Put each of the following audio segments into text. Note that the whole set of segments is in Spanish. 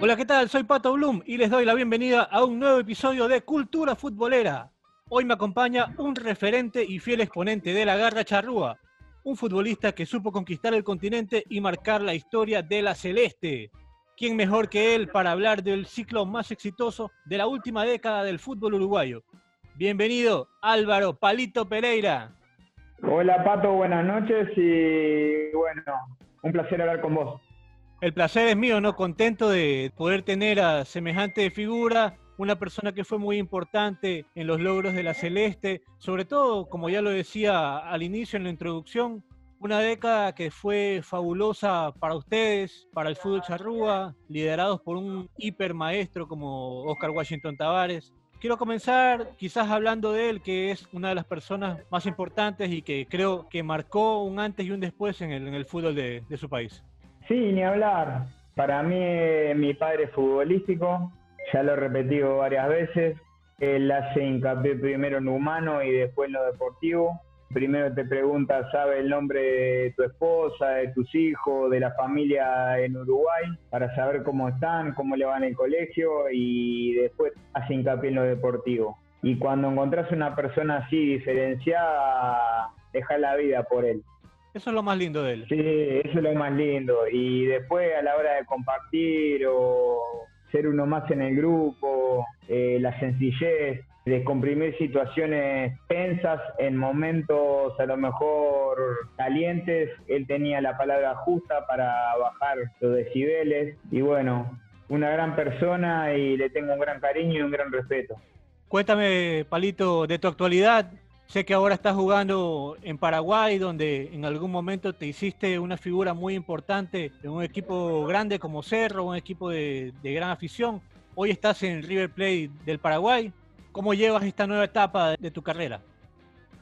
Hola, ¿qué tal? Soy Pato Blum y les doy la bienvenida a un nuevo episodio de Cultura Futbolera. Hoy me acompaña un referente y fiel exponente de la garra charrúa, un futbolista que supo conquistar el continente y marcar la historia de la celeste. ¿Quién mejor que él para hablar del ciclo más exitoso de la última década del fútbol uruguayo? Bienvenido, Álvaro Palito Pereira. Hola Pato, buenas noches y bueno, un placer hablar con vos. El placer es mío, ¿no? Contento de poder tener a semejante figura, una persona que fue muy importante en los logros de la Celeste, sobre todo, como ya lo decía al inicio en la introducción, una década que fue fabulosa para ustedes, para el fútbol charrúa, liderados por un hipermaestro como Oscar Washington Tavares. Quiero comenzar quizás hablando de él, que es una de las personas más importantes y que creo que marcó un antes y un después en el, fútbol de su país. Sí, ni hablar. Para mí, mi padre es futbolístico, ya lo he repetido varias veces. Él hace hincapié primero en lo humano y después en lo deportivo. Primero te pregunta, ¿sabe el nombre de tu esposa, de tus hijos, de la familia en Uruguay? Para saber cómo están, cómo le van el colegio y después hace hincapié en lo deportivo. Y cuando encontrás una persona así diferenciada, deja la vida por él. Eso es lo más lindo de él. Sí, eso es lo más lindo. Y después a la hora de compartir o ser uno más en el grupo, eh, la sencillez, descomprimir situaciones tensas en momentos a lo mejor calientes. Él tenía la palabra justa para bajar los decibeles. Y bueno, una gran persona y le tengo un gran cariño y un gran respeto. Cuéntame, Palito, de tu actualidad. Sé que ahora estás jugando en Paraguay, donde en algún momento te hiciste una figura muy importante en un equipo grande como Cerro, un equipo de, gran afición. Hoy estás en River Plate del Paraguay. ¿Cómo llevas esta nueva etapa de tu carrera?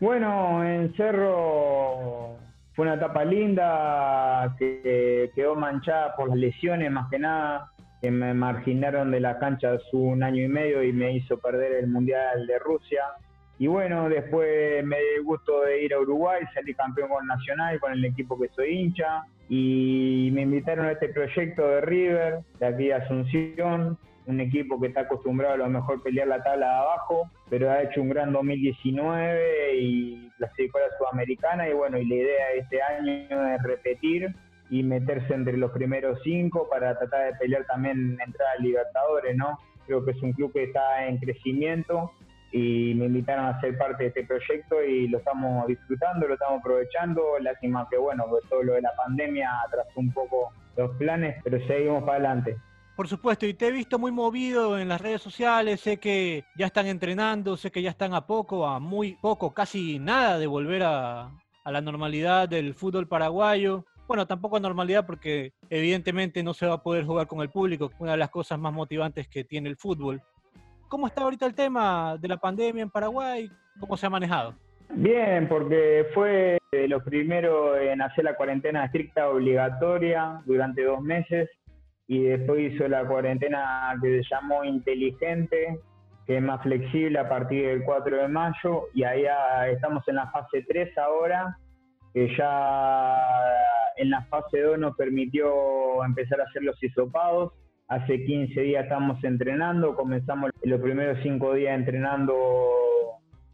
Bueno, en Cerro fue una etapa linda que quedó manchada por las lesiones más que nada, que me marginaron de la cancha hace un año y medio y me hizo perder el Mundial de Rusia. Y bueno, después me dio el gusto de ir a Uruguay, salí campeón con Nacional, con el equipo que soy hincha, y me invitaron a este proyecto de River, de aquí de Asunción, un equipo que está acostumbrado a lo mejor pelear la tabla de abajo, pero ha hecho un gran 2019 y clasificó a la Sudamericana, y bueno, y la idea de este año es repetir y meterse entre los primeros cinco para tratar de pelear también entrar a Libertadores, ¿no? Creo que es un club que está en crecimiento y me invitaron a ser parte de este proyecto y lo estamos disfrutando, lo estamos aprovechando. Lástima que, bueno, todo lo de la pandemia atrasó un poco los planes, pero seguimos para adelante. Por supuesto, y te he visto muy movido en las redes sociales, sé que ya están entrenando, sé que ya están a poco, a muy poco, casi nada de volver a, a la normalidad del fútbol paraguayo. Bueno, tampoco a normalidad porque evidentemente no se va a poder jugar con el público, una de las cosas más motivantes que tiene el fútbol. ¿Cómo está ahorita el tema de la pandemia en Paraguay? ¿Cómo se ha manejado? Bien, porque fue lo primero en hacer la cuarentena estricta obligatoria durante dos meses y después hizo la cuarentena que se llamó inteligente, que es más flexible a partir del 4 de mayo y ahí estamos en la fase 3 ahora, que ya en la fase 2 nos permitió empezar a hacer los hisopados Hace 15 días estamos entrenando, comenzamos los primeros 5 días entrenando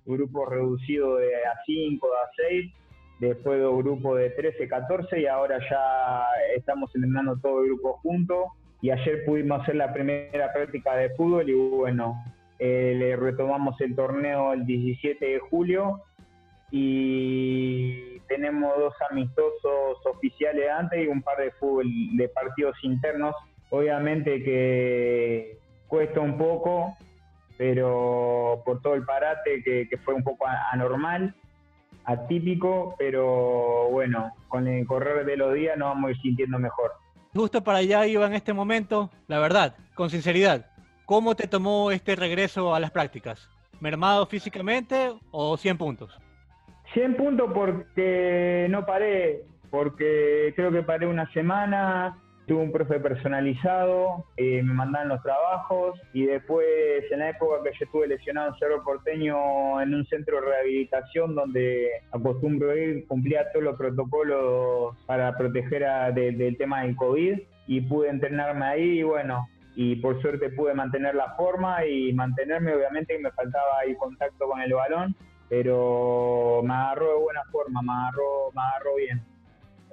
grupos reducidos de A5, de A6, después dos grupos de 13, 14 y ahora ya estamos entrenando todo el grupo juntos. Y ayer pudimos hacer la primera práctica de fútbol y bueno, eh, le retomamos el torneo el 17 de julio y tenemos dos amistosos oficiales antes y un par de fútbol de partidos internos Obviamente que cuesta un poco, pero por todo el parate que, fue un poco anormal, atípico, pero bueno, con el correr de los días nos vamos a ir sintiendo mejor. Justo para allá iba en este momento, la verdad, con sinceridad, ¿cómo te tomó este regreso a las prácticas? ¿Mermado físicamente o 100 puntos? 100 puntos porque no paré, porque creo que paré una semana, Tuve un profe personalizado, eh, me mandaban los trabajos y después en la época que yo estuve lesionado en Cerro Porteño en un centro de rehabilitación donde acostumbro ir, cumplía todos los protocolos para proteger del tema del COVID y pude entrenarme ahí y bueno, y por suerte pude mantener la forma y mantenerme, obviamente me faltaba el contacto con el balón, pero me agarró de buena forma, me agarró, me agarró bien.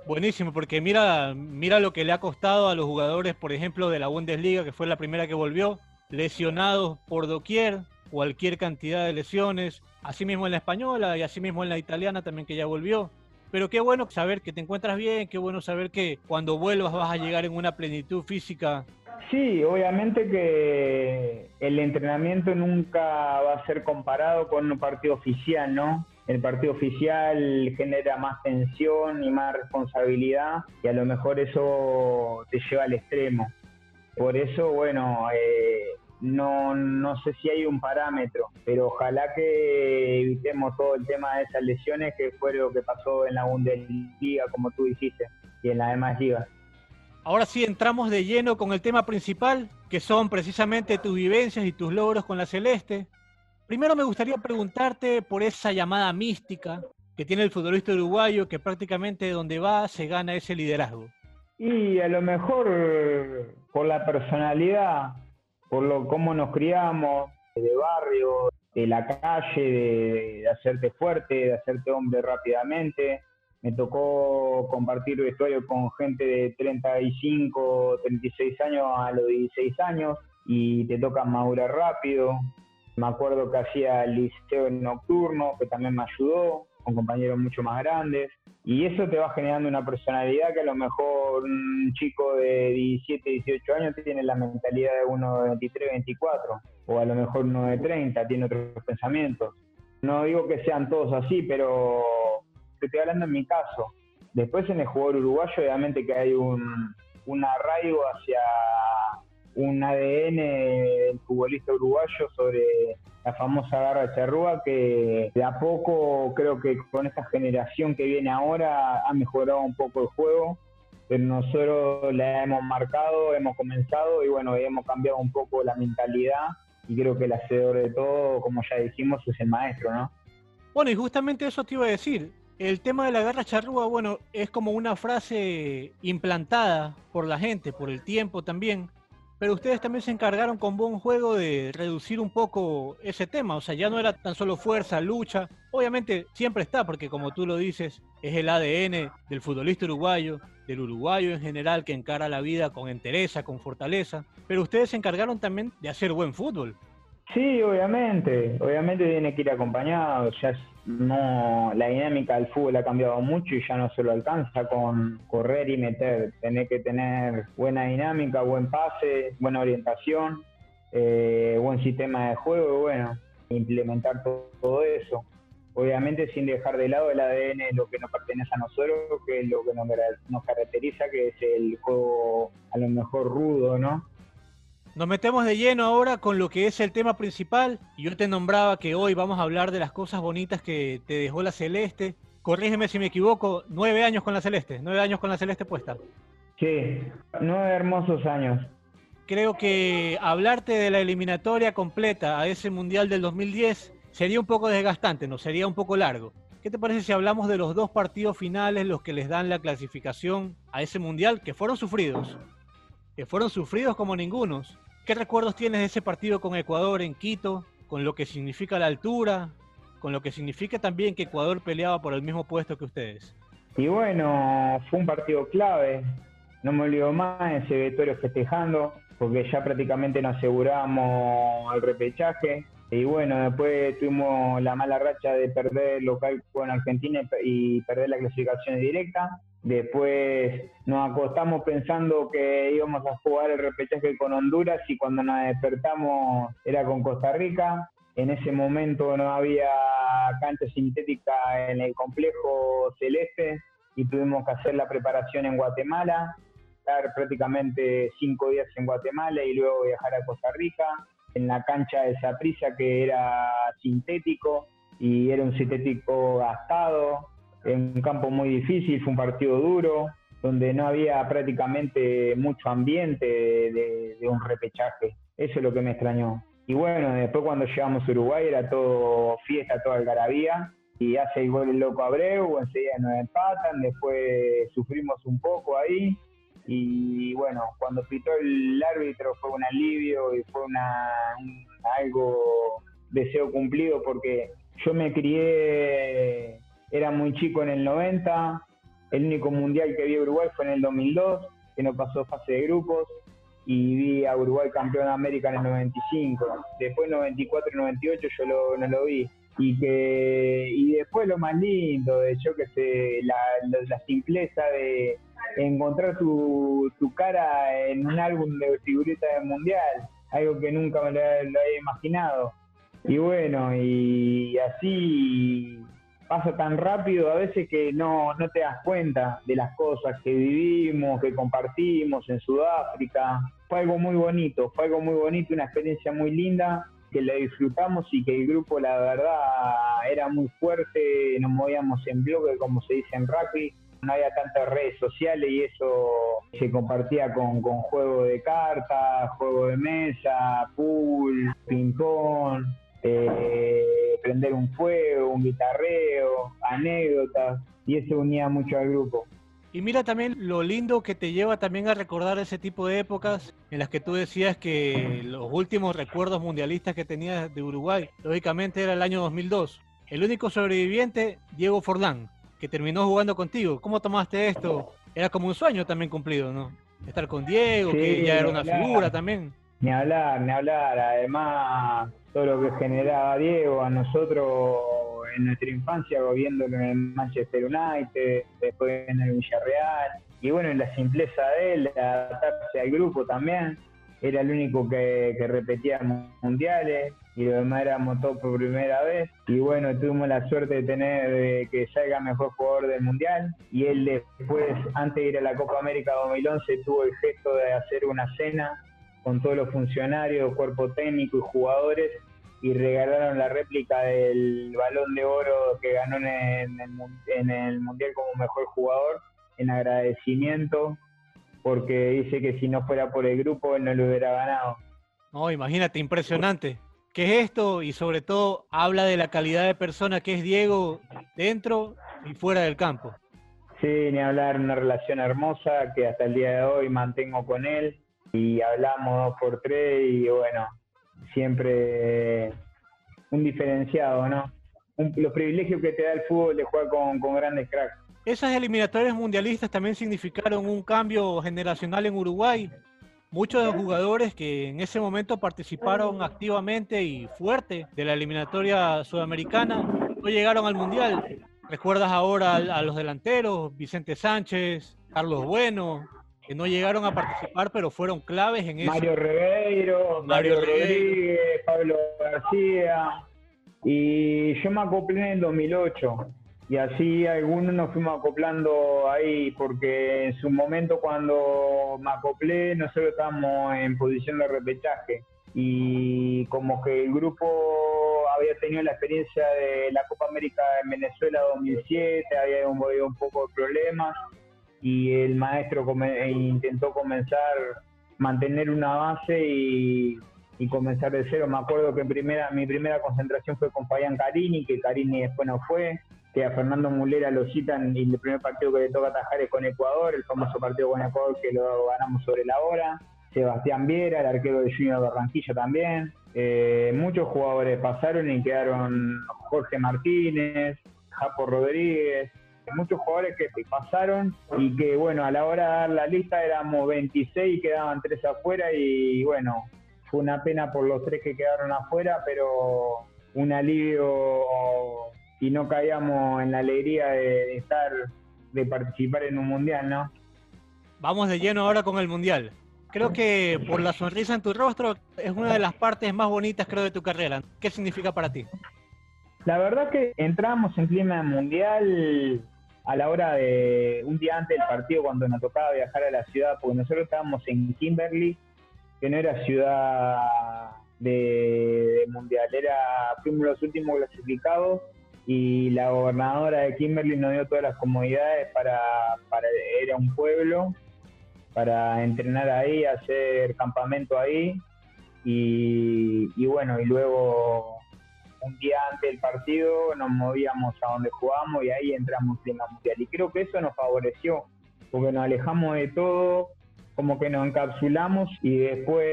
Buenísimo, porque mira, mira lo que le ha costado a los jugadores, por ejemplo, de la Bundesliga, que fue la primera que volvió, lesionados por doquier, cualquier cantidad de lesiones, así mismo en la española y así mismo en la italiana también que ya volvió. Pero qué bueno saber que te encuentras bien, qué bueno saber que cuando vuelvas vas a llegar en una plenitud física. Sí, obviamente que el entrenamiento nunca va a ser comparado con un partido oficial, ¿no? El partido oficial genera más tensión y más responsabilidad y a lo mejor eso te lleva al extremo. Por eso, bueno, eh, no, no sé si hay un parámetro, pero ojalá que evitemos todo el tema de esas lesiones que fue lo que pasó en la Bundesliga, como tú dijiste, y en las demás ligas. Ahora sí entramos de lleno con el tema principal, que son precisamente tus vivencias y tus logros con la Celeste. Primero me gustaría preguntarte por esa llamada mística que tiene el futbolista uruguayo, que prácticamente donde va se gana ese liderazgo. Y a lo mejor por la personalidad, por lo cómo nos criamos, de barrio, de la calle, de, hacerte fuerte, de hacerte hombre rápidamente. Me tocó compartir vestuario con gente de 35, 36 años a los 16 años y te toca madurar rápido. Me acuerdo que hacía el liceo nocturno, que también me ayudó, con compañeros mucho más grandes. Y eso te va generando una personalidad que a lo mejor un chico de 17, 18 años tiene la mentalidad de uno de 23, 24, o a lo mejor uno de 30 tiene otros pensamientos. No digo que sean todos así, pero te estoy hablando en mi caso. Después en el jugador uruguayo, obviamente que hay un, un arraigo hacia un ADN del futbolista uruguayo sobre la famosa garra charrúa que de a poco creo que con esta generación que viene ahora ha mejorado un poco el juego pero nosotros la hemos marcado, hemos comenzado y bueno, hemos cambiado un poco la mentalidad y creo que el hacedor de todo, como ya dijimos, es el maestro, ¿no? Bueno, y justamente eso te iba a decir. El tema de la garra charrúa, bueno, es como una frase implantada por la gente, por el tiempo también, pero ustedes también se encargaron con buen juego de reducir un poco ese tema, o sea, ya no era tan solo fuerza, lucha, obviamente siempre está, porque como tú lo dices, es el ADN del futbolista uruguayo, del uruguayo en general que encara la vida con entereza, con fortaleza, pero ustedes se encargaron también de hacer buen fútbol. Sí, obviamente, obviamente tiene que ir acompañado, ya no, la dinámica del fútbol ha cambiado mucho y ya no se lo alcanza con correr y meter, Tiene que tener buena dinámica, buen pase, buena orientación, eh, buen sistema de juego, bueno, implementar todo, eso. Obviamente sin dejar de lado el ADN, lo que nos pertenece a nosotros, que es lo que nos, nos caracteriza, que es el juego a lo mejor rudo, ¿no? Nos metemos de lleno ahora con lo que es el tema principal. Yo te nombraba que hoy vamos a hablar de las cosas bonitas que te dejó la Celeste. Corrígeme si me equivoco, nueve años con la Celeste, nueve años con la Celeste puesta. Sí, nueve hermosos años. Creo que hablarte de la eliminatoria completa a ese Mundial del 2010 sería un poco desgastante, ¿no? Sería un poco largo. ¿Qué te parece si hablamos de los dos partidos finales, los que les dan la clasificación a ese Mundial, que fueron sufridos? Que fueron sufridos como ningunos. ¿Qué recuerdos tienes de ese partido con Ecuador en Quito, con lo que significa la altura, con lo que significa también que Ecuador peleaba por el mismo puesto que ustedes? Y bueno, fue un partido clave. No me olvido más ese Vetorio festejando, porque ya prácticamente nos aseguramos el repechaje. Y bueno, después tuvimos la mala racha de perder local con Argentina y perder la clasificación directa. Después nos acostamos pensando que íbamos a jugar el repechaje con Honduras y cuando nos despertamos era con Costa Rica. En ese momento no había cancha sintética en el complejo celeste y tuvimos que hacer la preparación en Guatemala, estar prácticamente cinco días en Guatemala y luego viajar a Costa Rica, en la cancha de Saprissa que era sintético y era un sintético gastado, en un campo muy difícil, fue un partido duro, donde no había prácticamente mucho ambiente de, un repechaje. Eso es lo que me extrañó. Y bueno, después cuando llegamos a Uruguay era todo fiesta, toda algarabía. Y hace igual el loco Abreu, enseguida nos empatan, después sufrimos un poco ahí. Y bueno, cuando pitó el árbitro fue un alivio y fue una, algo deseo cumplido porque yo me crié, era muy chico en el 90, el único mundial que vi a Uruguay fue en el 2002, que no pasó fase de grupos, y vi a Uruguay campeón de América en el 95. Después 94 y 98 yo no lo vi. Y que y después lo más lindo, de yo que sé, la, la, simpleza de encontrar tu, tu, cara en un álbum de figuritas del mundial, algo que nunca me lo, lo había imaginado. Y bueno, y así pasa tan rápido a veces que no, no te das cuenta de las cosas que vivimos, que compartimos en Sudáfrica. Fue algo muy bonito, fue algo muy bonito, una experiencia muy linda que la disfrutamos y que el grupo la verdad era muy fuerte, nos movíamos en bloque como se dice en rugby, no había tantas redes sociales y eso se compartía con, juego de cartas, juego de mesa, pool, ping pong, eh, prender un fuego, un guitarreo, anécdotas, y eso unía mucho al grupo. Y mira también lo lindo que te lleva también a recordar ese tipo de épocas en las que tú decías que los últimos recuerdos mundialistas que tenías de Uruguay, lógicamente era el año 2002. El único sobreviviente, Diego Forlán, que terminó jugando contigo. ¿Cómo tomaste esto? Era como un sueño también cumplido, ¿no? Estar con Diego, que ya era una figura también. Ni hablar, ni hablar. Además, todo lo que generaba Diego a nosotros en nuestra infancia, viéndolo en el Manchester United, después en el Villarreal, y bueno, en la simpleza de él, adaptarse al grupo también, era el único que, repetía mundiales y lo demás éramos todos por primera vez. Y bueno tuvimos la suerte de tener que salga mejor jugador del mundial. Y él después antes de ir a la Copa América 2011 tuvo el gesto de hacer una cena con todos los funcionarios, cuerpo técnico y jugadores y regalaron la réplica del balón de oro que ganó en el, Mundial como mejor jugador en agradecimiento porque dice que si no fuera por el grupo él no lo hubiera ganado. No, imagínate, impresionante. ¿Qué es esto? Y sobre todo habla de la calidad de persona que es Diego dentro y fuera del campo. Sí, ni hablar, una relación hermosa que hasta el día de hoy mantengo con él y hablamos dos por tres y bueno, siempre un diferenciado, ¿no? los privilegios que te da el fútbol de jugar con, con grandes cracks. Esas eliminatorias mundialistas también significaron un cambio generacional en Uruguay. Muchos de los jugadores que en ese momento participaron activamente y fuerte de la eliminatoria sudamericana no llegaron al mundial. ¿Recuerdas ahora a los delanteros, Vicente Sánchez, Carlos Bueno, que no llegaron a participar, pero fueron claves en eso. Mario Ribeiro, Mario, Rodríguez, Pablo García. Y yo me acoplé en el 2008. Y así algunos nos fuimos acoplando ahí, porque en su momento cuando me acoplé, nosotros estábamos en posición de repechaje. Y como que el grupo había tenido la experiencia de la Copa América en Venezuela 2007, había un, un poco de problemas y el maestro e intentó comenzar, mantener una base y, comenzar de cero. Me acuerdo que primera, mi primera concentración fue con Fabián Carini, que Carini después no fue, que a Fernando Mulera lo citan y el primer partido que le toca atajar es con Ecuador, el famoso partido con Ecuador que lo ganamos sobre la hora. Sebastián Viera, el arquero de Junior Barranquilla también. Eh, muchos jugadores pasaron y quedaron Jorge Martínez, Japo Rodríguez, muchos jugadores que pasaron y que, bueno, a la hora de dar la lista éramos 26 y quedaban tres afuera y, bueno, fue una pena por los tres que quedaron afuera, pero un alivio y no caíamos en la alegría de, estar, de participar en un mundial, ¿no? Vamos de lleno ahora con el mundial. Creo que por la sonrisa en tu rostro es una de las partes más bonitas, creo, de tu carrera. ¿Qué significa para ti? La verdad que entramos en clima mundial a la hora de un día antes del partido cuando nos tocaba viajar a la ciudad, porque nosotros estábamos en Kimberley, que no era ciudad de, mundial, era fuimos los últimos clasificados y la gobernadora de Kimberley nos dio todas las comodidades para, para era un pueblo para entrenar ahí, hacer campamento ahí y, y bueno, y luego un día antes del partido nos movíamos a donde jugamos y ahí entramos en la mundial. Y creo que eso nos favoreció, porque nos alejamos de todo como que nos encapsulamos y después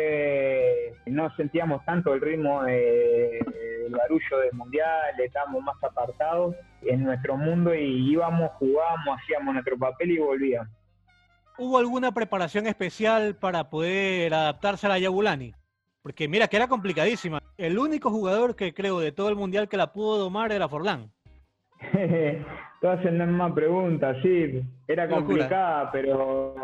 no sentíamos tanto el ritmo del barullo del mundial, estábamos más apartados en nuestro mundo y íbamos, jugábamos, hacíamos nuestro papel y volvíamos. ¿Hubo alguna preparación especial para poder adaptarse a la Yabulani? Porque mira que era complicadísima. El único jugador que creo de todo el mundial que la pudo domar era Forlán. Todas hacen la misma pregunta, sí. Era complicada, pero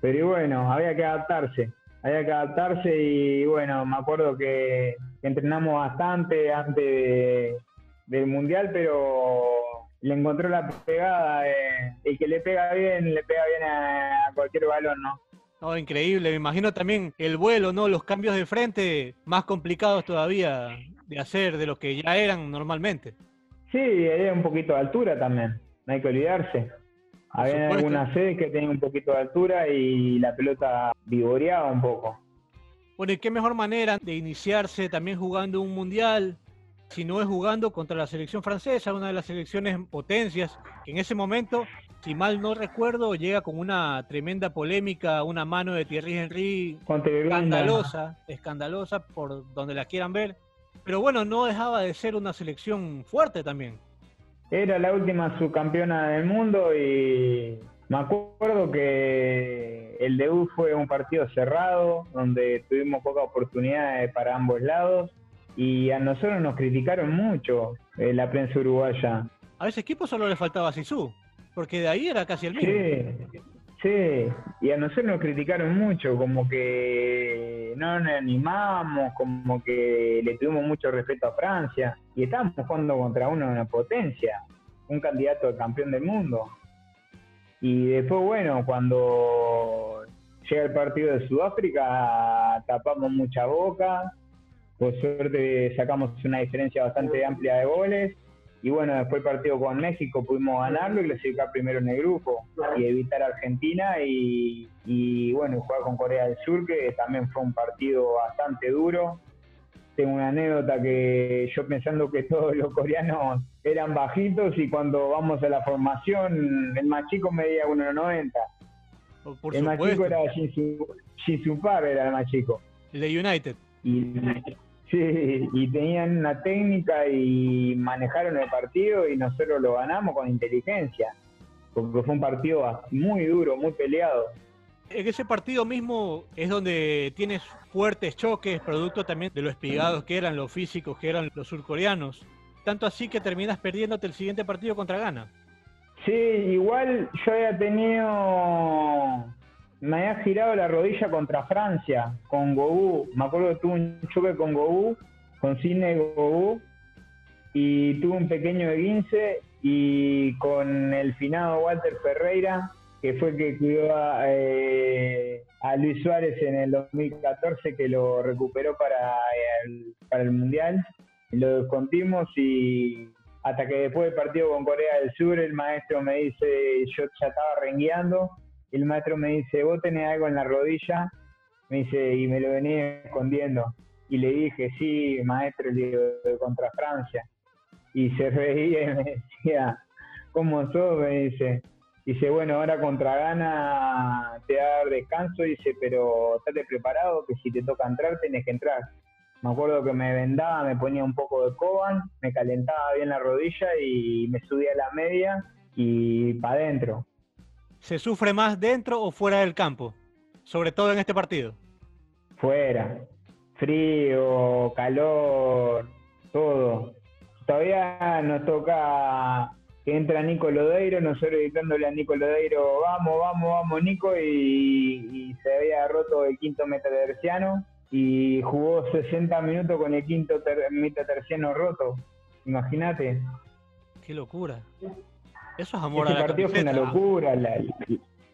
pero bueno, había que adaptarse, había que adaptarse y bueno, me acuerdo que entrenamos bastante antes del Mundial, pero le encontró la pegada, eh, el que le pega bien, le pega bien a, cualquier balón, ¿no? No, increíble, me imagino también el vuelo, ¿no? Los cambios de frente más complicados todavía de hacer de los que ya eran normalmente. Sí, hay un poquito de altura también, no hay que olvidarse. Había algunas sedes que tenían un poquito de altura y la pelota vigoreaba un poco. Bueno, ¿y qué mejor manera de iniciarse también jugando un mundial? Si no es jugando contra la selección francesa, una de las selecciones potencias, que en ese momento, si mal no recuerdo, llega con una tremenda polémica, una mano de Thierry Henry escandalosa, escandalosa por donde la quieran ver. Pero bueno, no dejaba de ser una selección fuerte también. Era la última subcampeona del mundo y me acuerdo que el debut fue un partido cerrado, donde tuvimos pocas oportunidades para ambos lados y a nosotros nos criticaron mucho eh, la prensa uruguaya. A ese equipo solo le faltaba Sisu, porque de ahí era casi el mismo. Sí, sí, y a nosotros nos criticaron mucho, como que no nos animamos, como que le tuvimos mucho respeto a Francia y estábamos jugando contra uno de una potencia, un candidato a campeón del mundo. Y después, bueno, cuando llega el partido de Sudáfrica, tapamos mucha boca, por suerte sacamos una diferencia bastante amplia de goles. Y bueno, después el partido con México pudimos ganarlo y clasificar primero en el grupo y evitar a Argentina y, y bueno, jugar con Corea del Sur, que también fue un partido bastante duro tengo una anécdota que yo pensando que todos los coreanos eran bajitos y cuando vamos a la formación, el más chico medía 1,90. el más chico era Shin Park, era el más chico. El de United. Y, sí, y tenían una técnica y manejaron el partido y nosotros lo ganamos con inteligencia, porque fue un partido muy duro, muy peleado en ese partido mismo es donde tienes fuertes choques, producto también de lo espigados que eran, los físicos que eran los surcoreanos. Tanto así que terminas perdiéndote el siguiente partido contra Ghana. Sí, igual yo había tenido. Me había girado la rodilla contra Francia, con Gobú. Me acuerdo que tuve un choque con Gobú, con Cine Gobú, y tuve un pequeño esguince y con el finado Walter Ferreira que fue que cuidó eh, a, Luis Suárez en el 2014, que lo recuperó para el, para el Mundial. Lo descontimos y hasta que después del partido con Corea del Sur, el maestro me dice, yo ya estaba rengueando, el maestro me dice, vos tenés algo en la rodilla, me dice, y me lo venía escondiendo. Y le dije, sí, maestro, le digo, contra Francia. Y se reía y me decía, ¿cómo sos? Me dice, Dice, bueno, ahora contra Gana te da descanso, dice, pero estate preparado que si te toca entrar, tenés que entrar. Me acuerdo que me vendaba, me ponía un poco de coban, me calentaba bien la rodilla y me subía a la media y para adentro. ¿Se sufre más dentro o fuera del campo? Sobre todo en este partido. Fuera. Frío, calor, todo. Todavía nos toca que entra Nico Lodeiro, nosotros gritándole a Nico Lodeiro, vamos, vamos, vamos Nico, y, se había roto el quinto metaterciano y jugó 60 minutos con el quinto metaterciano roto. Imagínate. Qué locura. Eso es amor Ese a la partido fue una locura.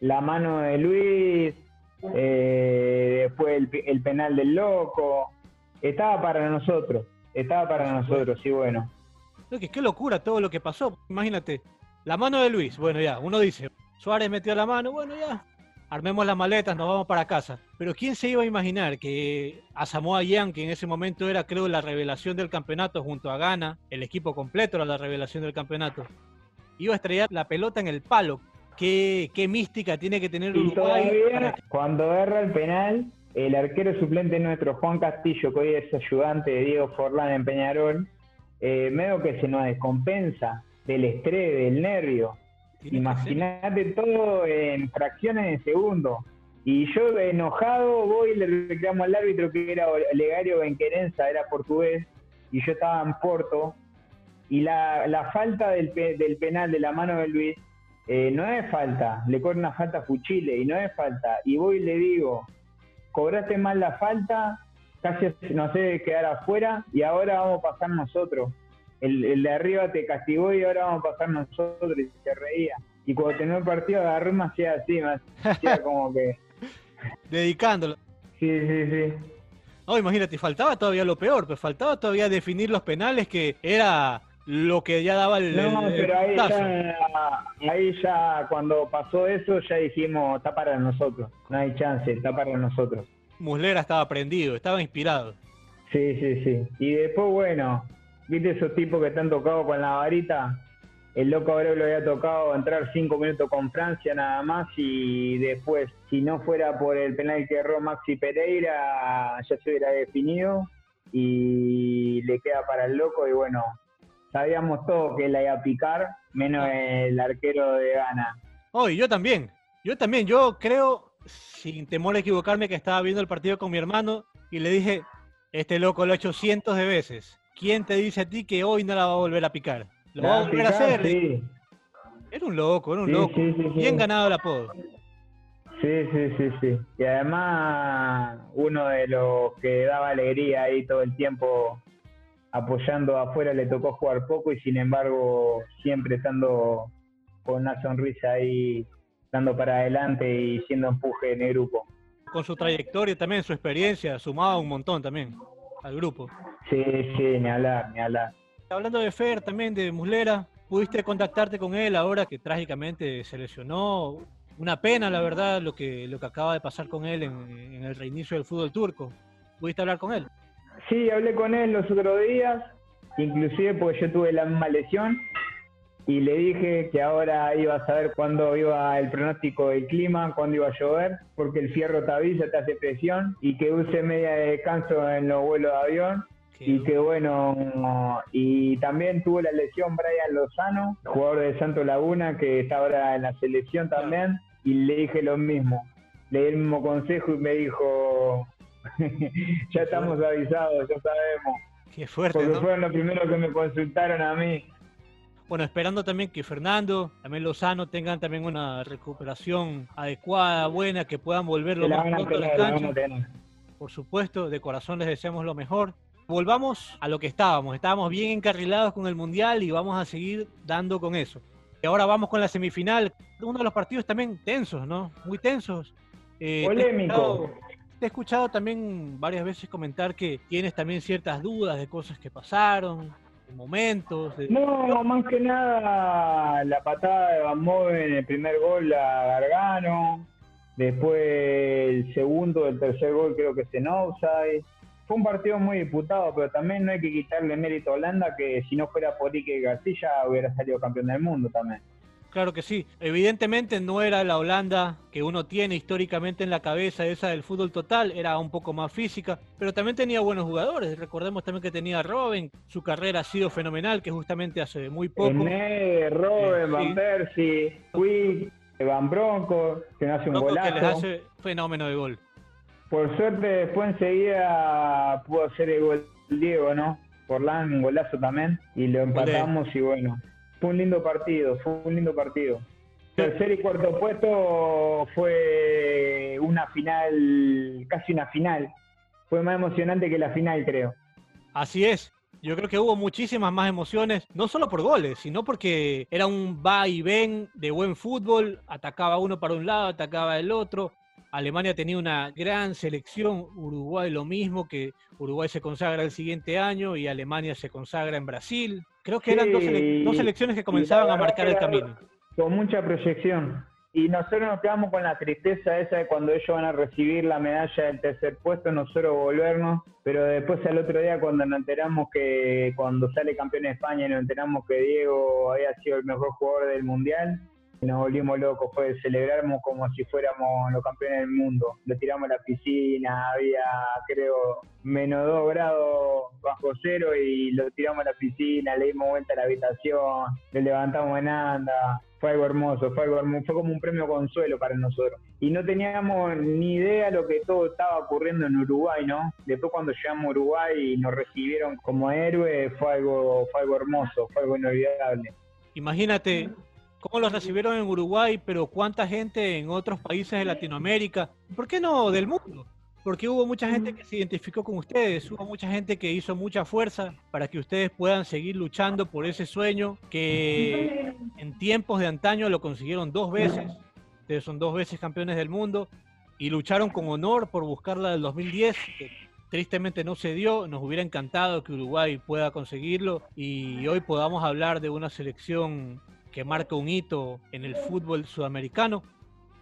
La, mano de Luis, eh, después el, el penal del loco. Estaba para nosotros, estaba para nosotros, y bueno que qué locura todo lo que pasó. Imagínate, la mano de Luis, bueno ya, uno dice, Suárez metió la mano, bueno ya, armemos las maletas, nos vamos para casa. Pero ¿quién se iba a imaginar que a Samoa Yang, que en ese momento era creo la revelación del campeonato junto a Ghana, el equipo completo era la revelación del campeonato, iba a estrellar la pelota en el palo qué, qué mística tiene que tener Y Uruguay. todavía, que- cuando erra el penal, el arquero suplente nuestro, Juan Castillo, que hoy es ayudante de Diego Forlán en Peñarol, eh, medio que se nos descompensa del estrés, del nervio. Imagínate todo en fracciones de segundo. Y yo enojado voy y le reclamo al árbitro que era Olegario Benquerenza, era portugués, y yo estaba en Porto. Y la, la falta del, pe- del penal de la mano de Luis eh, no es falta, le corre una falta a Fuchile y no es falta. Y voy y le digo, cobraste mal la falta, casi no sé quedar afuera y ahora vamos a pasar nosotros. El, el de arriba te castigó y ahora vamos a pasar nosotros y se reía. Y cuando terminó el partido agarró me hacía así, hacía como que... Dedicándolo. Sí, sí, sí. No, imagínate, faltaba todavía lo peor, pues faltaba todavía definir los penales, que era lo que ya daba el. No, el- el pero ahí ya, ahí ya cuando pasó eso ya dijimos, está para nosotros, no hay chance, está para nosotros. Muslera estaba prendido, estaba inspirado. Sí, sí, sí. Y después, bueno, viste esos tipos que están tocados con la varita. El loco Abreu le había tocado entrar cinco minutos con Francia nada más y después, si no fuera por el penal que erró Maxi Pereira, ya se hubiera definido y le queda para el loco y bueno, sabíamos todos que la iba a picar, menos el arquero de Ghana. Oh, y yo también. Yo también. Yo creo, sin temor a equivocarme, que estaba viendo el partido con mi hermano y le dije: Este loco lo ha hecho cientos de veces. ¿Quién te dice a ti que hoy no la va a volver a picar? Lo va a volver a hacer. Sí, Era un loco, era un Sí, loco. sí, sí, sí. Bien ganado el apodo. Sí, sí, sí, sí. Y además uno de los que daba alegría ahí todo el tiempo apoyando afuera le tocó jugar poco y sin embargo siempre estando con una sonrisa ahí dando para adelante y siendo empuje en el grupo. Con su trayectoria también, su experiencia, sumaba un montón también al grupo. Sí, sí, ni hablar, ni hablar. Hablando de Fer, también de Muslera, ¿pudiste contactarte con él ahora que trágicamente se lesionó? Una pena, la verdad, lo que, lo que acaba de pasar con él en, en el reinicio del fútbol turco. ¿Pudiste hablar con él? Sí, hablé con él los otros días, inclusive porque yo tuve la misma lesión y le dije que ahora iba a saber cuándo iba el pronóstico del clima, cuándo iba a llover, porque el fierro te avisa, te hace presión y que use media de descanso en los vuelos de avión y que bueno, y también tuvo la lesión Brian Lozano, jugador de Santo Laguna, que está ahora en la selección también, y le dije lo mismo, le di el mismo consejo y me dijo, ya estamos avisados, ya sabemos, Qué fuerte, porque ¿no? fueron los primeros que me consultaron a mí. Bueno, esperando también que Fernando, también Lozano tengan también una recuperación adecuada, buena, que puedan volver lo más pronto a las la canchas. Por supuesto, de corazón les deseamos lo mejor. Volvamos a lo que estábamos. Estábamos bien encarrilados con el Mundial y vamos a seguir dando con eso. Y ahora vamos con la semifinal. Uno de los partidos también tensos, ¿no? Muy tensos. Eh, Polémico. Te he escuchado también varias veces comentar que tienes también ciertas dudas de cosas que pasaron, de momentos. No, más que nada la patada de Van Moven en el primer gol a Gargano, después el segundo, el tercer gol creo que es en offside. Fue un partido muy disputado, pero también no hay que quitarle mérito a Holanda, que si no fuera por Ike García hubiera salido campeón del mundo también. Claro que sí. Evidentemente no era la Holanda que uno tiene históricamente en la cabeza, esa del fútbol total, era un poco más física, pero también tenía buenos jugadores. Recordemos también que tenía a Robin, su carrera ha sido fenomenal, que justamente hace muy poco. Ené, Robben, Sí. Van Persie, Quick, Van Bronco, que no hace un Loco que golazo. les hace fenómeno de gol. Por suerte después enseguida pudo hacer el gol Diego, ¿no? Forlán, un golazo también, y lo empatamos y bueno, fue un lindo partido, fue un lindo partido. Tercer y cuarto puesto fue una final, casi una final. Fue más emocionante que la final, creo. Así es. Yo creo que hubo muchísimas más emociones, no solo por goles, sino porque era un va y ven de buen fútbol, atacaba uno para un lado, atacaba el otro. Alemania tenía una gran selección, Uruguay lo mismo, que Uruguay se consagra el siguiente año y Alemania se consagra en Brasil. Creo que eran dos, sele- dos selecciones que comenzaban a marcar el camino. Con mucha proyección. Y nosotros nos quedamos con la tristeza esa de cuando ellos van a recibir la medalla del tercer puesto, nosotros volvernos. Pero después al otro día cuando nos enteramos que cuando sale campeón de España y nos enteramos que Diego había sido el mejor jugador del Mundial, nos volvimos locos, fue celebramos como si fuéramos los campeones del mundo. Lo tiramos a la piscina, había creo menos dos grados bajo cero y lo tiramos a la piscina, le dimos vuelta a la habitación, le levantamos en anda, fue algo hermoso, fue algo hermoso, fue como un premio consuelo para nosotros. Y no teníamos ni idea lo que todo estaba ocurriendo en Uruguay, ¿no? Después cuando llegamos a Uruguay y nos recibieron como héroe, fue algo, fue algo hermoso, fue algo inolvidable. Imagínate cómo los recibieron en Uruguay, pero cuánta gente en otros países de Latinoamérica, ¿por qué no del mundo? Porque hubo mucha gente que se identificó con ustedes, hubo mucha gente que hizo mucha fuerza para que ustedes puedan seguir luchando por ese sueño que en tiempos de antaño lo consiguieron dos veces, ustedes son dos veces campeones del mundo y lucharon con honor por buscarla del 2010, que tristemente no se dio, nos hubiera encantado que Uruguay pueda conseguirlo y hoy podamos hablar de una selección que marca un hito en el fútbol sudamericano.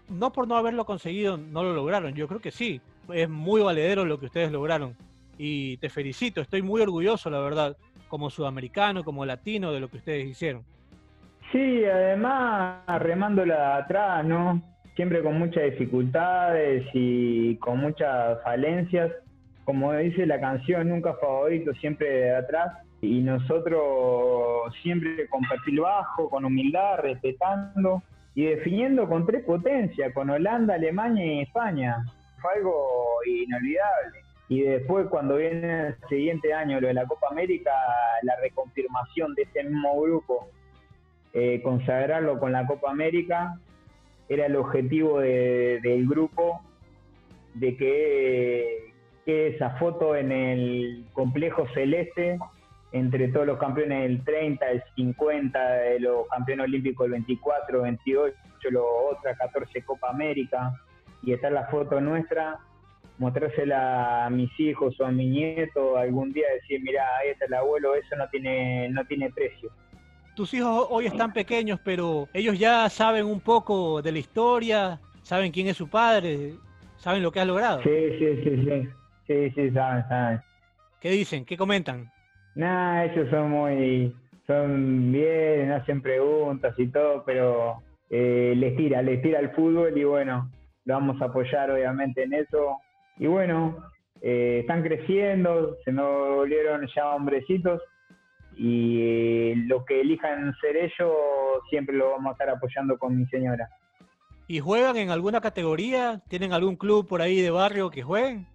No por no haberlo conseguido, no lo lograron. Yo creo que sí. Es muy valedero lo que ustedes lograron. Y te felicito, estoy muy orgulloso, la verdad, como sudamericano, como latino, de lo que ustedes hicieron. Sí, además remándola atrás, ¿no? Siempre con muchas dificultades y con muchas falencias. Como dice la canción, nunca favorito, siempre de atrás y nosotros siempre con bajo, con humildad, respetando y definiendo con tres potencias, con Holanda, Alemania y España. Fue algo inolvidable. Y después cuando viene el siguiente año lo de la Copa América, la reconfirmación de ese mismo grupo, eh, consagrarlo con la Copa América, era el objetivo del grupo de que, que esa foto en el complejo celeste entre todos los campeones del 30, el 50, de los campeones olímpicos del 24, 28, los otras 14 Copa América, y está la foto nuestra, mostrársela a mis hijos o a mi nieto algún día, decir, mira, ahí está el abuelo, eso no tiene, no tiene precio. Tus hijos hoy están pequeños, pero ellos ya saben un poco de la historia, saben quién es su padre, saben lo que has logrado. Sí, sí, sí, sí, sí, sí, saben, saben. ¿Qué dicen? ¿Qué comentan? Nada, ellos son muy, son bien, hacen preguntas y todo, pero eh, les tira, les tira el fútbol y bueno, lo vamos a apoyar obviamente en eso. Y bueno, eh, están creciendo, se nos volvieron ya hombrecitos y eh, lo que elijan ser ellos siempre lo vamos a estar apoyando con mi señora. ¿Y juegan en alguna categoría? ¿Tienen algún club por ahí de barrio que jueguen?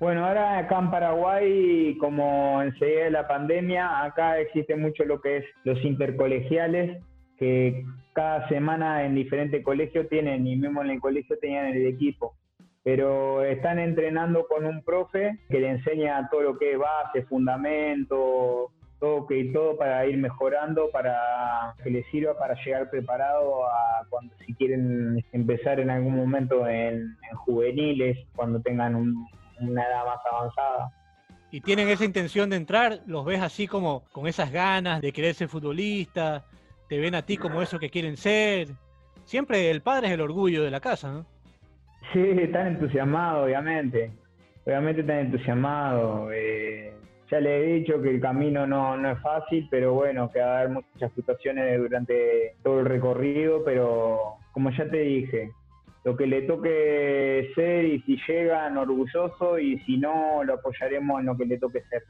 Bueno, ahora acá en Paraguay, como enseguida de la pandemia, acá existe mucho lo que es los intercolegiales, que cada semana en diferentes colegios tienen, y mismo en el colegio tenían el equipo. Pero están entrenando con un profe que le enseña todo lo que es base, fundamento, toque y todo para ir mejorando, para que les sirva para llegar preparado a cuando si quieren empezar en algún momento en juveniles, cuando tengan un, una edad más avanzada. Y tienen esa intención de entrar, los ves así como con esas ganas de querer ser futbolista, te ven a ti como eso que quieren ser. Siempre el padre es el orgullo de la casa, ¿no? Sí, están entusiasmados, obviamente. Obviamente están entusiasmados. Eh, ya le he dicho que el camino no, no es fácil, pero bueno, que va a haber muchas situaciones durante todo el recorrido, pero como ya te dije, lo que le toque ser y si llegan orgulloso y si no lo apoyaremos en lo que le toque ser.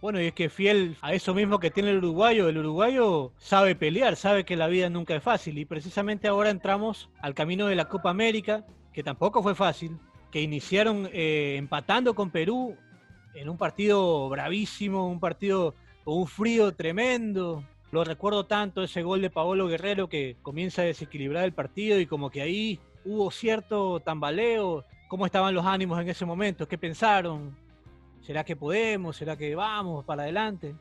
Bueno, y es que fiel a eso mismo que tiene el uruguayo, el uruguayo sabe pelear, sabe que la vida nunca es fácil y precisamente ahora entramos al camino de la Copa América, que tampoco fue fácil, que iniciaron eh, empatando con Perú en un partido bravísimo, un partido con un frío tremendo. Lo recuerdo tanto ese gol de Paolo Guerrero que comienza a desequilibrar el partido y como que ahí hubo cierto tambaleo. ¿Cómo estaban los ánimos en ese momento? ¿Qué pensaron? ¿Será que podemos? ¿Será que vamos para adelante?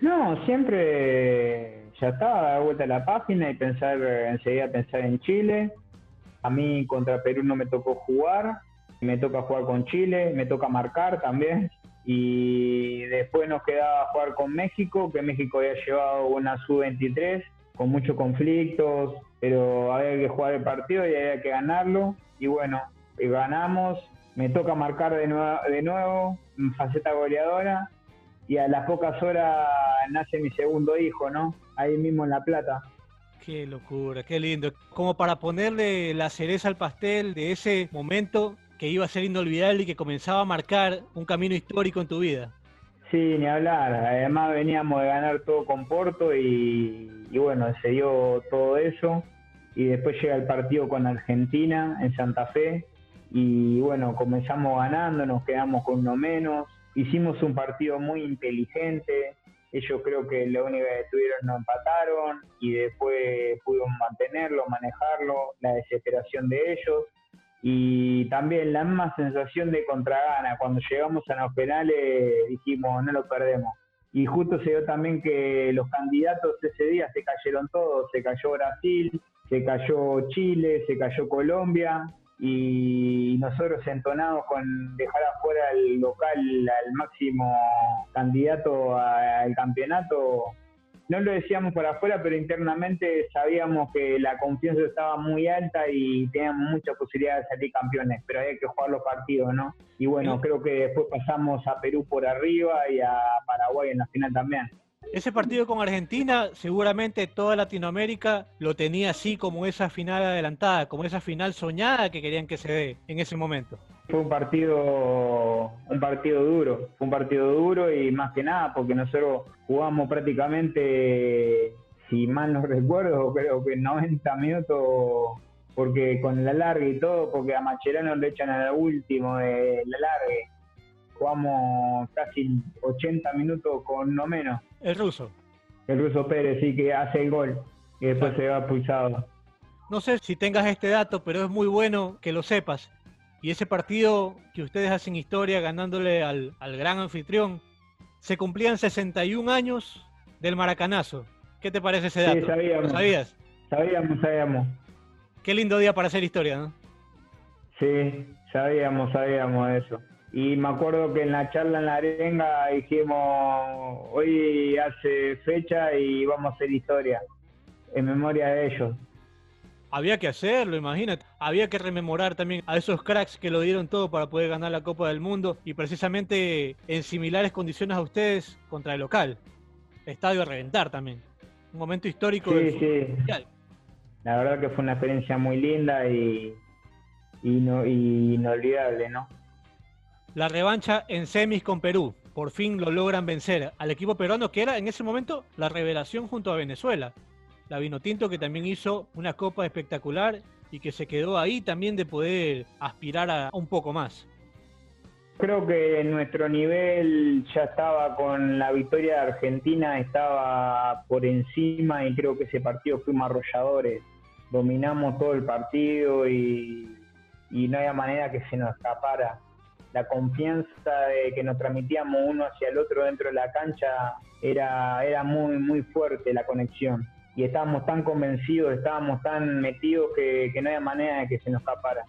No, siempre ya estaba, dar vuelta a la página y pensar, enseguida pensar en Chile. A mí contra Perú no me tocó jugar, me toca jugar con Chile, me toca marcar también. Y después nos quedaba jugar con México, que México había llevado una sub-23 con muchos conflictos, pero había que jugar el partido y había que ganarlo. Y bueno, ganamos, me toca marcar de nuevo, de nuevo, faceta goleadora, y a las pocas horas nace mi segundo hijo, ¿no? Ahí mismo en La Plata. Qué locura, qué lindo. Como para ponerle la cereza al pastel de ese momento que iba a ser inolvidable y que comenzaba a marcar un camino histórico en tu vida. Sí, ni hablar. Además veníamos de ganar todo con Porto y, bueno, se dio todo eso. Y después llega el partido con Argentina en Santa Fe. Y bueno, comenzamos ganando, nos quedamos con uno menos. Hicimos un partido muy inteligente. Ellos creo que la única que tuvieron no empataron y después pudimos mantenerlo, manejarlo, la desesperación de ellos y también la misma sensación de contragana. Cuando llegamos a los penales dijimos, no lo perdemos. Y justo se dio también que los candidatos ese día se cayeron todos, se cayó Brasil, se cayó Chile, se cayó Colombia y nosotros entonados con dejar afuera al local al máximo candidato al campeonato, no lo decíamos por afuera, pero internamente sabíamos que la confianza estaba muy alta y teníamos mucha posibilidad de salir campeones, pero hay que jugar los partidos, ¿no? Y bueno, creo que después pasamos a Perú por arriba y a Paraguay en la final también. Ese partido con Argentina, seguramente toda Latinoamérica lo tenía así como esa final adelantada, como esa final soñada que querían que se dé en ese momento. Fue un partido, un partido duro, fue un partido duro y más que nada porque nosotros jugamos prácticamente, si mal no recuerdo, creo que 90 minutos porque con el alargue y todo, porque a Macherano le echan al último del alargue jugamos casi 80 minutos con no menos. El ruso. El ruso Pérez, sí, que hace el gol y después se va pulsado. No sé si tengas este dato, pero es muy bueno que lo sepas. Y ese partido que ustedes hacen historia ganándole al, gran anfitrión, se cumplían 61 años del maracanazo. ¿Qué te parece ese dato? Sí, sabíamos. sabías? Sabíamos, sabíamos. Qué lindo día para hacer historia, ¿no? Sí, sabíamos, sabíamos eso. Y me acuerdo que en la charla en la arenga dijimos, hoy hace fecha y vamos a hacer historia en memoria de ellos. Había que hacerlo, imagínate. Había que rememorar también a esos cracks que lo dieron todo para poder ganar la Copa del Mundo y precisamente en similares condiciones a ustedes contra el local. Estadio a reventar también. Un momento histórico sí, sí. La verdad que fue una experiencia muy linda y, y, no, y inolvidable, ¿no? la revancha en semis con Perú. Por fin lo logran vencer al equipo peruano que era en ese momento la revelación junto a Venezuela. La Vinotinto que también hizo una copa espectacular y que se quedó ahí también de poder aspirar a un poco más. Creo que nuestro nivel ya estaba con la victoria de Argentina, estaba por encima y creo que ese partido fuimos arrolladores. Dominamos todo el partido y, y no había manera que se nos escapara la confianza de que nos transmitíamos uno hacia el otro dentro de la cancha era, era muy, muy fuerte la conexión. Y estábamos tan convencidos, estábamos tan metidos que, no había manera de que se nos escapara.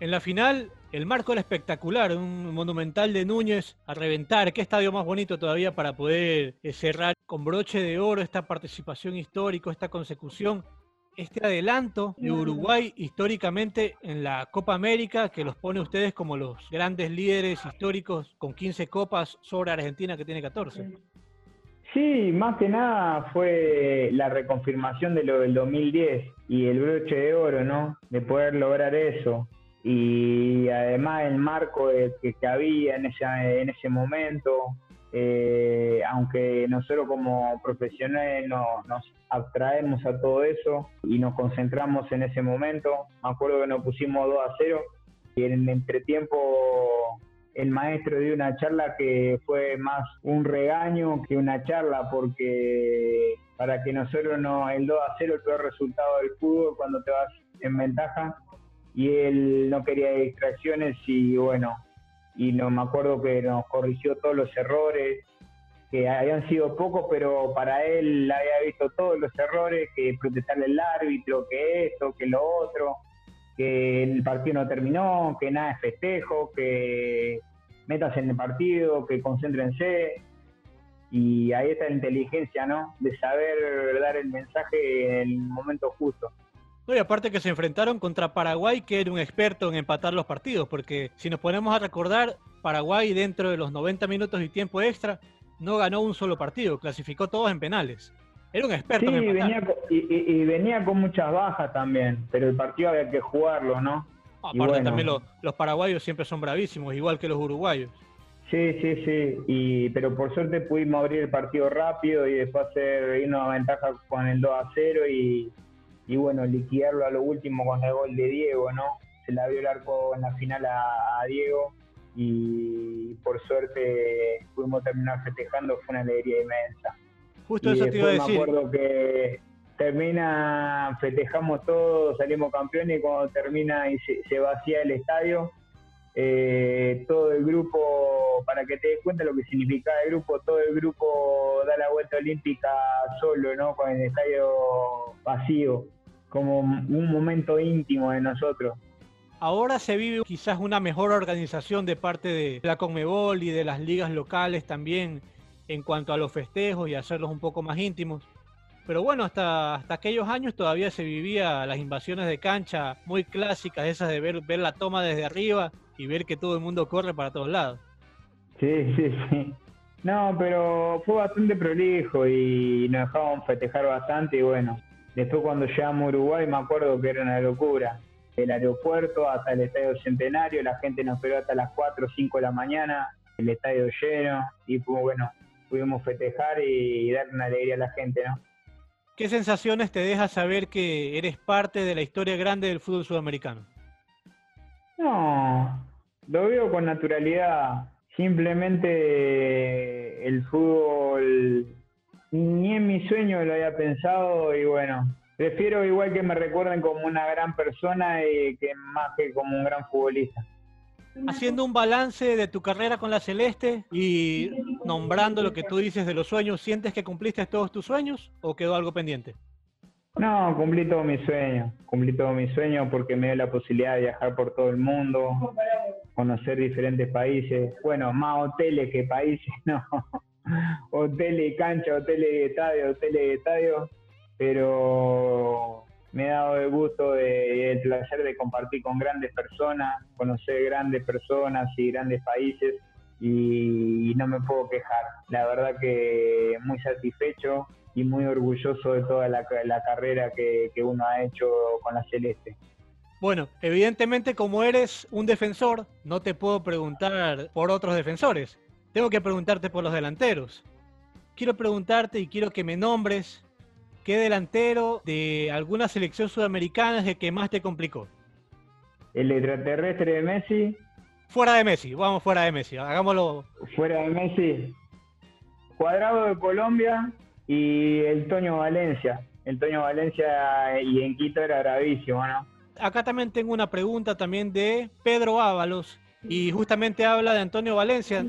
En la final, el marco era espectacular, un monumental de Núñez a reventar. ¿Qué estadio más bonito todavía para poder eh, cerrar con broche de oro esta participación histórica, esta consecución? este adelanto de Uruguay históricamente en la Copa América, que los pone ustedes como los grandes líderes históricos con 15 copas sobre Argentina que tiene 14. Sí, más que nada fue la reconfirmación de lo del 2010 y el broche de oro, ¿no? De poder lograr eso. Y además el marco que, había en, en ese momento, eh, aunque nosotros como profesionales nos abstraemos a todo eso y nos concentramos en ese momento. Me acuerdo que nos pusimos 2 a 0 y en el entretiempo el maestro dio una charla que fue más un regaño que una charla porque para que nosotros no el 2 a 0 el peor resultado del fútbol cuando te vas en ventaja y él no quería distracciones y bueno y no me acuerdo que nos corrigió todos los errores, que habían sido pocos, pero para él había visto todos los errores, que protestarle al árbitro, que esto, que lo otro, que el partido no terminó, que nada es festejo, que metas en el partido, que concéntrense. Y ahí está la inteligencia, ¿no? De saber dar el mensaje en el momento justo. No, y aparte que se enfrentaron contra Paraguay, que era un experto en empatar los partidos, porque si nos ponemos a recordar, Paraguay dentro de los 90 minutos y tiempo extra no ganó un solo partido, clasificó todos en penales. Era un experto sí, en empatar. venía, y- y venía con muchas bajas también, pero el partido había que jugarlo, ¿no? Aparte bueno. también los, los paraguayos siempre son bravísimos, igual que los uruguayos. Sí, sí, sí, y, pero por suerte pudimos abrir el partido rápido y después hacer, irnos a ventaja con el 2 a 0 y, y bueno, liquidarlo a lo último con el gol de Diego, ¿no? Se le abrió el arco en la final a, a Diego y por suerte pudimos terminar festejando, fue una alegría inmensa. Justo y eso te iba a después me decir. acuerdo que termina, festejamos todos, salimos campeones y cuando termina y se, se vacía el estadio, eh, todo el grupo, para que te des cuenta lo que significaba el grupo, todo el grupo da la vuelta olímpica solo, ¿no? Con el estadio vacío, como un momento íntimo de nosotros. Ahora se vive quizás una mejor organización de parte de la Conmebol y de las ligas locales también en cuanto a los festejos y hacerlos un poco más íntimos. Pero bueno, hasta, hasta aquellos años todavía se vivía las invasiones de cancha muy clásicas, esas de ver, ver la toma desde arriba y ver que todo el mundo corre para todos lados. Sí, sí, sí. No, pero fue bastante prolijo y nos dejaban festejar bastante y bueno, después cuando llegamos a Uruguay me acuerdo que era una locura. El aeropuerto hasta el Estadio Centenario, la gente nos esperó hasta las 4 o 5 de la mañana, el estadio lleno y bueno, pudimos festejar y, dar una alegría a la gente, ¿no? ¿Qué sensaciones te deja saber que eres parte de la historia grande del fútbol sudamericano? No, lo veo con naturalidad. Simplemente el fútbol ni en mi sueño lo había pensado y bueno, prefiero igual que me recuerden como una gran persona y que más que como un gran futbolista. Haciendo un balance de tu carrera con la Celeste y nombrando lo que tú dices de los sueños, ¿sientes que cumpliste todos tus sueños o quedó algo pendiente? No, cumplí todos mis sueños, cumplí todos mis sueños porque me dio la posibilidad de viajar por todo el mundo, conocer diferentes países, bueno, más hoteles que países, no, hoteles y cancha, hoteles y estadio, hoteles y estadio, pero me ha dado el gusto y el placer de compartir con grandes personas, conocer grandes personas y grandes países y no me puedo quejar, la verdad que muy satisfecho y muy orgulloso de toda la, carrera que, uno ha hecho con la Celeste. Bueno, evidentemente como eres un defensor, no te puedo preguntar por otros defensores, tengo que preguntarte por los delanteros. Quiero preguntarte y quiero que me nombres qué delantero de alguna selección sudamericana es el que más te complicó. El extraterrestre de Messi. Fuera de Messi, vamos fuera de Messi, hagámoslo. Fuera de Messi. Cuadrado de Colombia, y el Toño Valencia. El Toño Valencia y en Quito era bravísimo, ¿no? Acá también tengo una pregunta también de Pedro Ábalos y justamente habla de Antonio Valencia.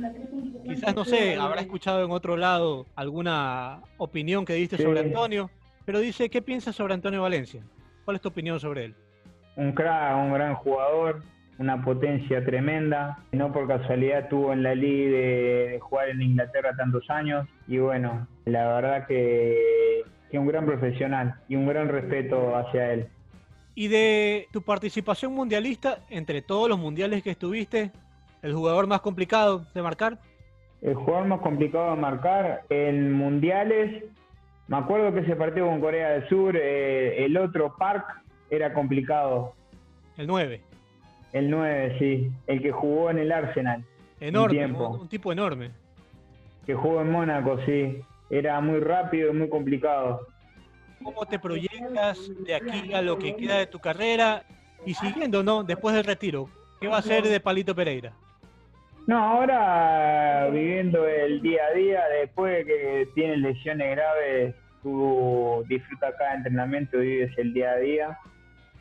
Quizás, no sé, habrá escuchado en otro lado alguna opinión que diste Sí. sobre Antonio, pero dice, ¿qué piensas sobre Antonio Valencia? ¿Cuál es tu opinión sobre él? Un crack, un gran jugador, una potencia tremenda. No por casualidad estuvo en la liga de, de jugar en Inglaterra tantos años. Y bueno, la verdad que, que un gran profesional y un gran respeto hacia él. Y de tu participación mundialista, entre todos los mundiales que estuviste, el jugador más complicado de marcar. El jugador más complicado de marcar en mundiales, me acuerdo que ese partido con Corea del Sur, eh, el otro Park era complicado. El 9. El 9, sí, el que jugó en el Arsenal, Enorme, un, un tipo enorme. que jugó en Mónaco, sí. Era muy rápido y muy complicado. ¿Cómo te proyectas de aquí a lo que queda de tu carrera? Y siguiendo, ¿no? Después del retiro, ¿qué va a ser de Palito Pereira? No, ahora viviendo el día a día, después de que tienes lesiones graves, tú disfrutas cada entrenamiento, vives el día a día.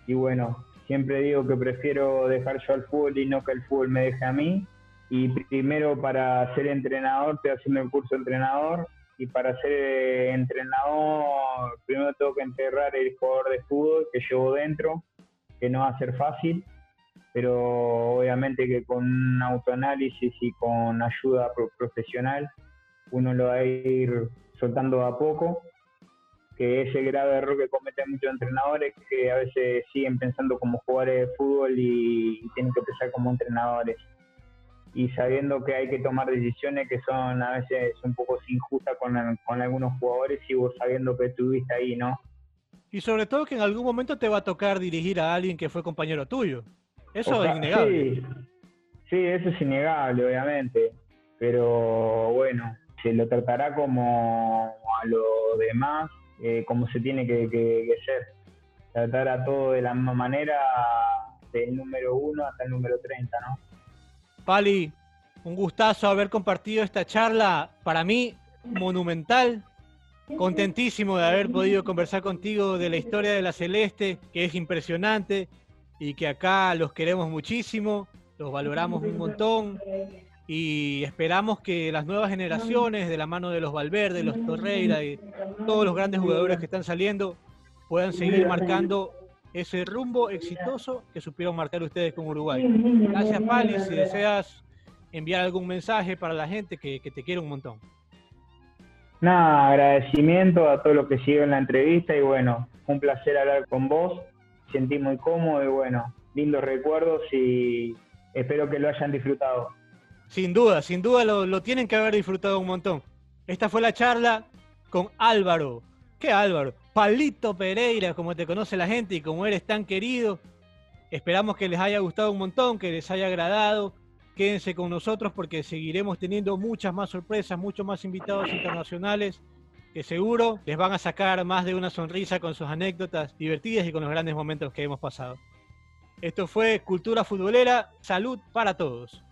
Y bueno, siempre digo que prefiero dejar yo al fútbol y no que el fútbol me deje a mí. Y primero para ser entrenador, estoy haciendo el curso de entrenador. Y para ser eh, entrenador, primero tengo que enterrar el jugador de fútbol que llevo dentro, que no va a ser fácil pero obviamente que con un autoanálisis y con ayuda pro- profesional uno lo va a ir soltando a poco, que ese grave error que cometen muchos entrenadores que a veces siguen pensando como jugadores de fútbol y, tienen que pensar como entrenadores. y sabiendo que hay que tomar decisiones que son a veces un poco injustas con, con algunos jugadores y vos sabiendo que estuviste ahí, ¿no? Y sobre todo que en algún momento te va a tocar dirigir a alguien que fue compañero tuyo. Eso es innegable. Sí, sí, eso es innegable, obviamente. Pero bueno, se lo tratará como a lo demás, eh, como se tiene que, que, ser. Tratar a todo de la misma manera, del número uno hasta el número 30, ¿no? Pali, un gustazo haber compartido esta charla, para mí monumental. Contentísimo de haber podido conversar contigo de la historia de la Celeste, que es impresionante y que acá los queremos muchísimo, los valoramos un montón y esperamos que las nuevas generaciones, de la mano de los Valverde, los Torreira y todos los grandes jugadores que están saliendo, puedan seguir marcando ese rumbo exitoso que supieron marcar ustedes con Uruguay. Gracias, Pali. Si deseas enviar algún mensaje para la gente que, te quiere un montón. Nada, agradecimiento a todo lo que siguió en la entrevista y bueno, un placer hablar con vos. Sentí muy cómodo y bueno, lindos recuerdos y espero que lo hayan disfrutado. Sin duda, sin duda lo, lo tienen que haber disfrutado un montón. Esta fue la charla con Álvaro. ¿Qué Álvaro? Palito Pereira, como te conoce la gente y como eres tan querido. Esperamos que les haya gustado un montón, que les haya agradado. Quédense con nosotros porque seguiremos teniendo muchas más sorpresas, muchos más invitados internacionales que seguro les van a sacar más de una sonrisa con sus anécdotas divertidas y con los grandes momentos que hemos pasado. Esto fue Cultura Futbolera. Salud para todos.